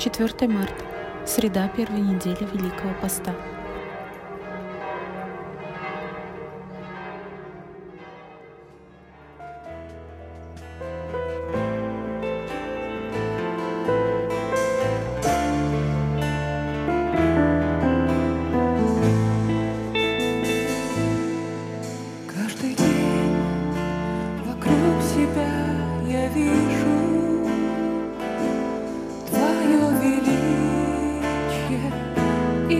4 марта. Среда первой недели Великого Поста. Каждый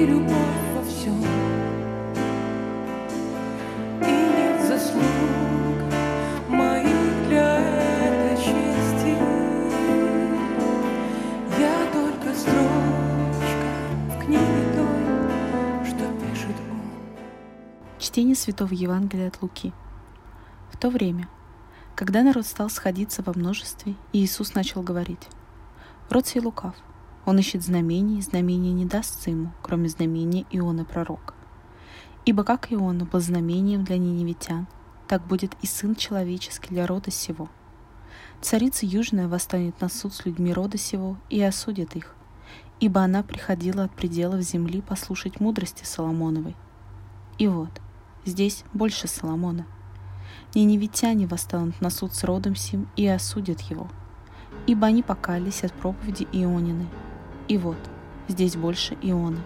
любовь во всем. И нет заслуг моих для этой чести. Я только строчка в книге той, что пишет он. Чтение Святого Евангелия от Луки. В то время, когда народ стал сходиться во множестве, Иисус начал говорить, «Род сей лукав, он ищет знамений, знамения не дастся ему, кроме знамения Ионы пророка. Ибо как Иона был знамением для ниневитян, так будет и Сын Человеческий для рода сего. Царица Южная восстанет на суд с людьми рода сего и осудит их, ибо она приходила от пределов земли послушать мудрости Соломоновой. И вот, здесь больше Соломона. Ниневитяне восстанут на суд с родом сим и осудят его, ибо они покались от проповеди Ионины. И вот, здесь больше Иона.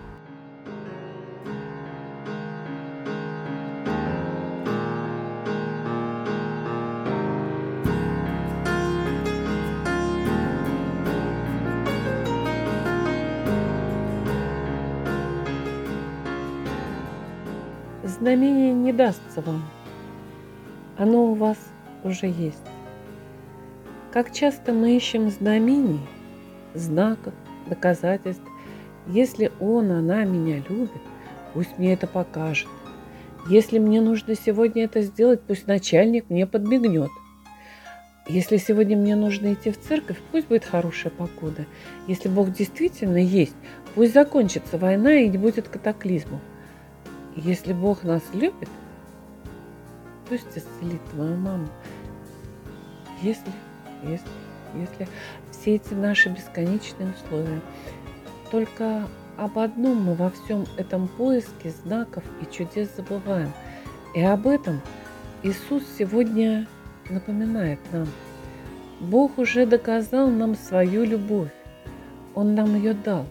Знамение не дастся вам. Оно у вас уже есть. Как часто мы ищем знамений, знаков, доказательств. Если он, она меня любит, пусть мне это покажет. Если мне нужно сегодня это сделать, пусть начальник мне подмигнет. Если сегодня мне нужно идти в церковь, пусть будет хорошая погода. Если Бог действительно есть, пусть закончится война и не будет катаклизмов. Если Бог нас любит, пусть исцелит твою маму. Если, если, если все эти наши бесконечные условия. Только об одном мы во всем этом поиске знаков и чудес забываем. И об этом Иисус сегодня напоминает нам. Бог уже доказал нам свою любовь. Он нам ее дал.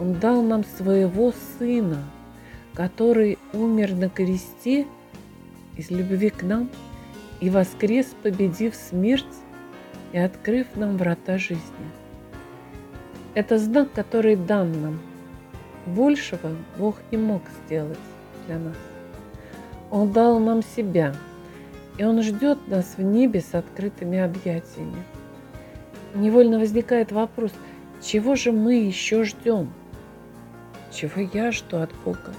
Он дал нам своего Сына, который умер на кресте из любви к нам и воскрес, победив смерть и открыв нам врата жизни. Это знак, который дан нам. Большего Бог не мог сделать для нас. Он дал нам себя, и Он ждет нас в небе с открытыми объятиями. Невольно возникает вопрос, чего же мы еще ждем? Чего я жду от Бога?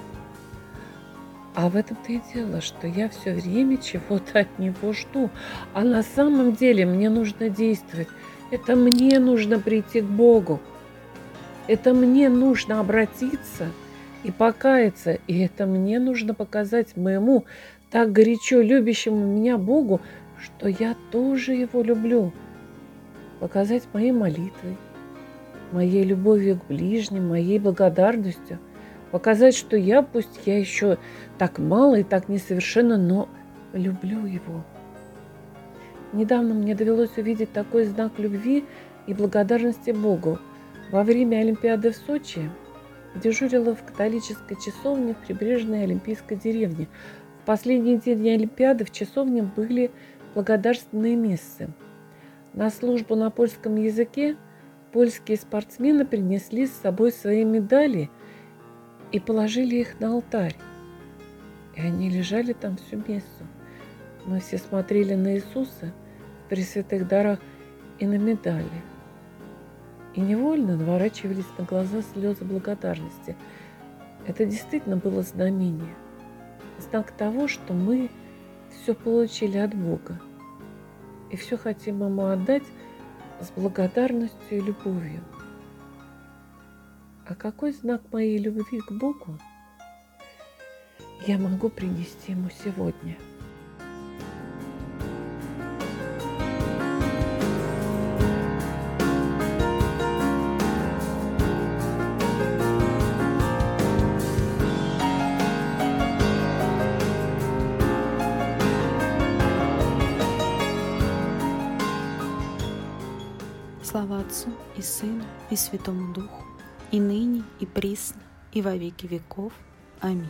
А в этом-то и дело, что я все время чего-то от него жду. А на самом деле мне нужно действовать. Это мне нужно прийти к Богу. Это мне нужно обратиться и покаяться. И это мне нужно показать моему так горячо любящему меня Богу, что я тоже его люблю. Показать моей молитвой, моей любовью к ближним, моей благодарностью – показать, что я, пусть я еще так мало и так несовершенно, но люблю его. Недавно мне довелось увидеть такой знак любви и благодарности Богу. Во время Олимпиады в Сочи дежурила в католической часовне в прибрежной Олимпийской деревне. В последний день Олимпиады в часовне были благодарственные мессы. На службу на польском языке польские спортсмены принесли с собой свои медали – и положили их на алтарь. И они лежали там всю мессу. Мы все смотрели на Иисуса в пресвятых дарах и на медали. И невольно наворачивались на глаза слезы благодарности. Это действительно было знамение. Знак того, что мы все получили от Бога. И все хотим Ему отдать с благодарностью и любовью а какой знак моей любви к Богу я могу принести ему сегодня. Слава Отцу и Сыну и Святому Духу и ныне, и присно, и во веки веков. Аминь.